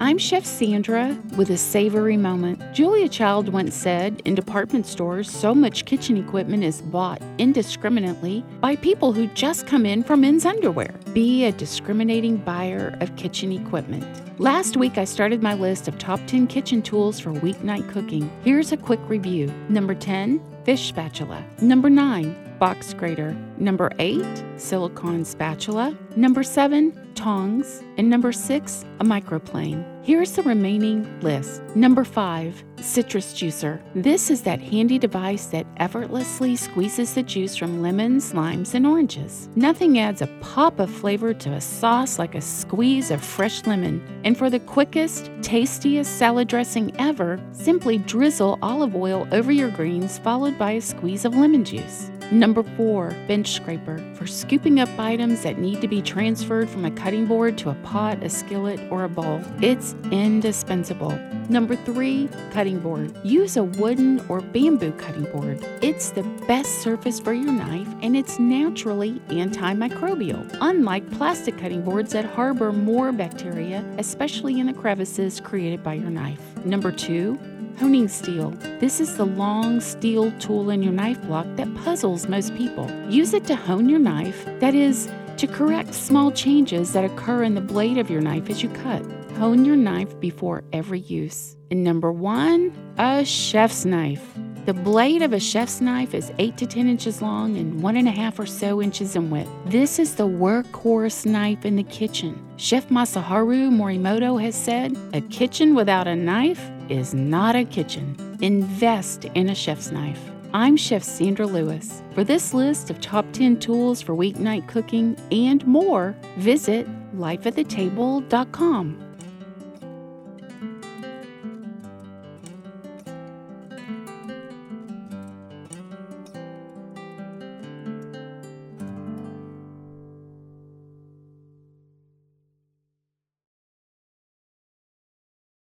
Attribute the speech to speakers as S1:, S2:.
S1: I'm Chef Sandra with a savory moment. Julia Child once said in department stores, so much kitchen equipment is bought indiscriminately by people who just come in from men's underwear. Be a discriminating buyer of kitchen equipment. Last week, I started my list of top 10 kitchen tools for weeknight cooking. Here's a quick review. Number 10, fish spatula. Number 9, box grater. Number 8, silicone spatula. Number 7, tongs. And number 6, a microplane. Here's the remaining list. Number 5, citrus juicer. This is that handy device that effortlessly squeezes the juice from lemons, limes, and oranges. Nothing adds a pop of flavor to a sauce like a squeeze of fresh lemon. And for the quickest, tastiest salad dressing ever, simply drizzle olive oil over your greens followed by a squeeze of lemon juice. Number four, bench scraper for scooping up items that need to be transferred from a cutting board to a pot, a skillet, or a bowl. It's indispensable. Number three, cutting board. Use a wooden or bamboo cutting board. It's the best surface for your knife and it's naturally antimicrobial, unlike plastic cutting boards that harbor more bacteria, especially in the crevices created by your knife. Number two, Honing steel. This is the long steel tool in your knife block that puzzles most people. Use it to hone your knife, that is, to correct small changes that occur in the blade of your knife as you cut. Hone your knife before every use. And number one, a chef's knife. The blade of a chef's knife is 8 to 10 inches long and 1.5 or so inches in width. This is the workhorse knife in the kitchen. Chef Masaharu Morimoto has said, A kitchen without a knife is not a kitchen. Invest in a chef's knife. I'm Chef Sandra Lewis. For this list of top 10 tools for weeknight cooking and more, visit lifeatthetable.com.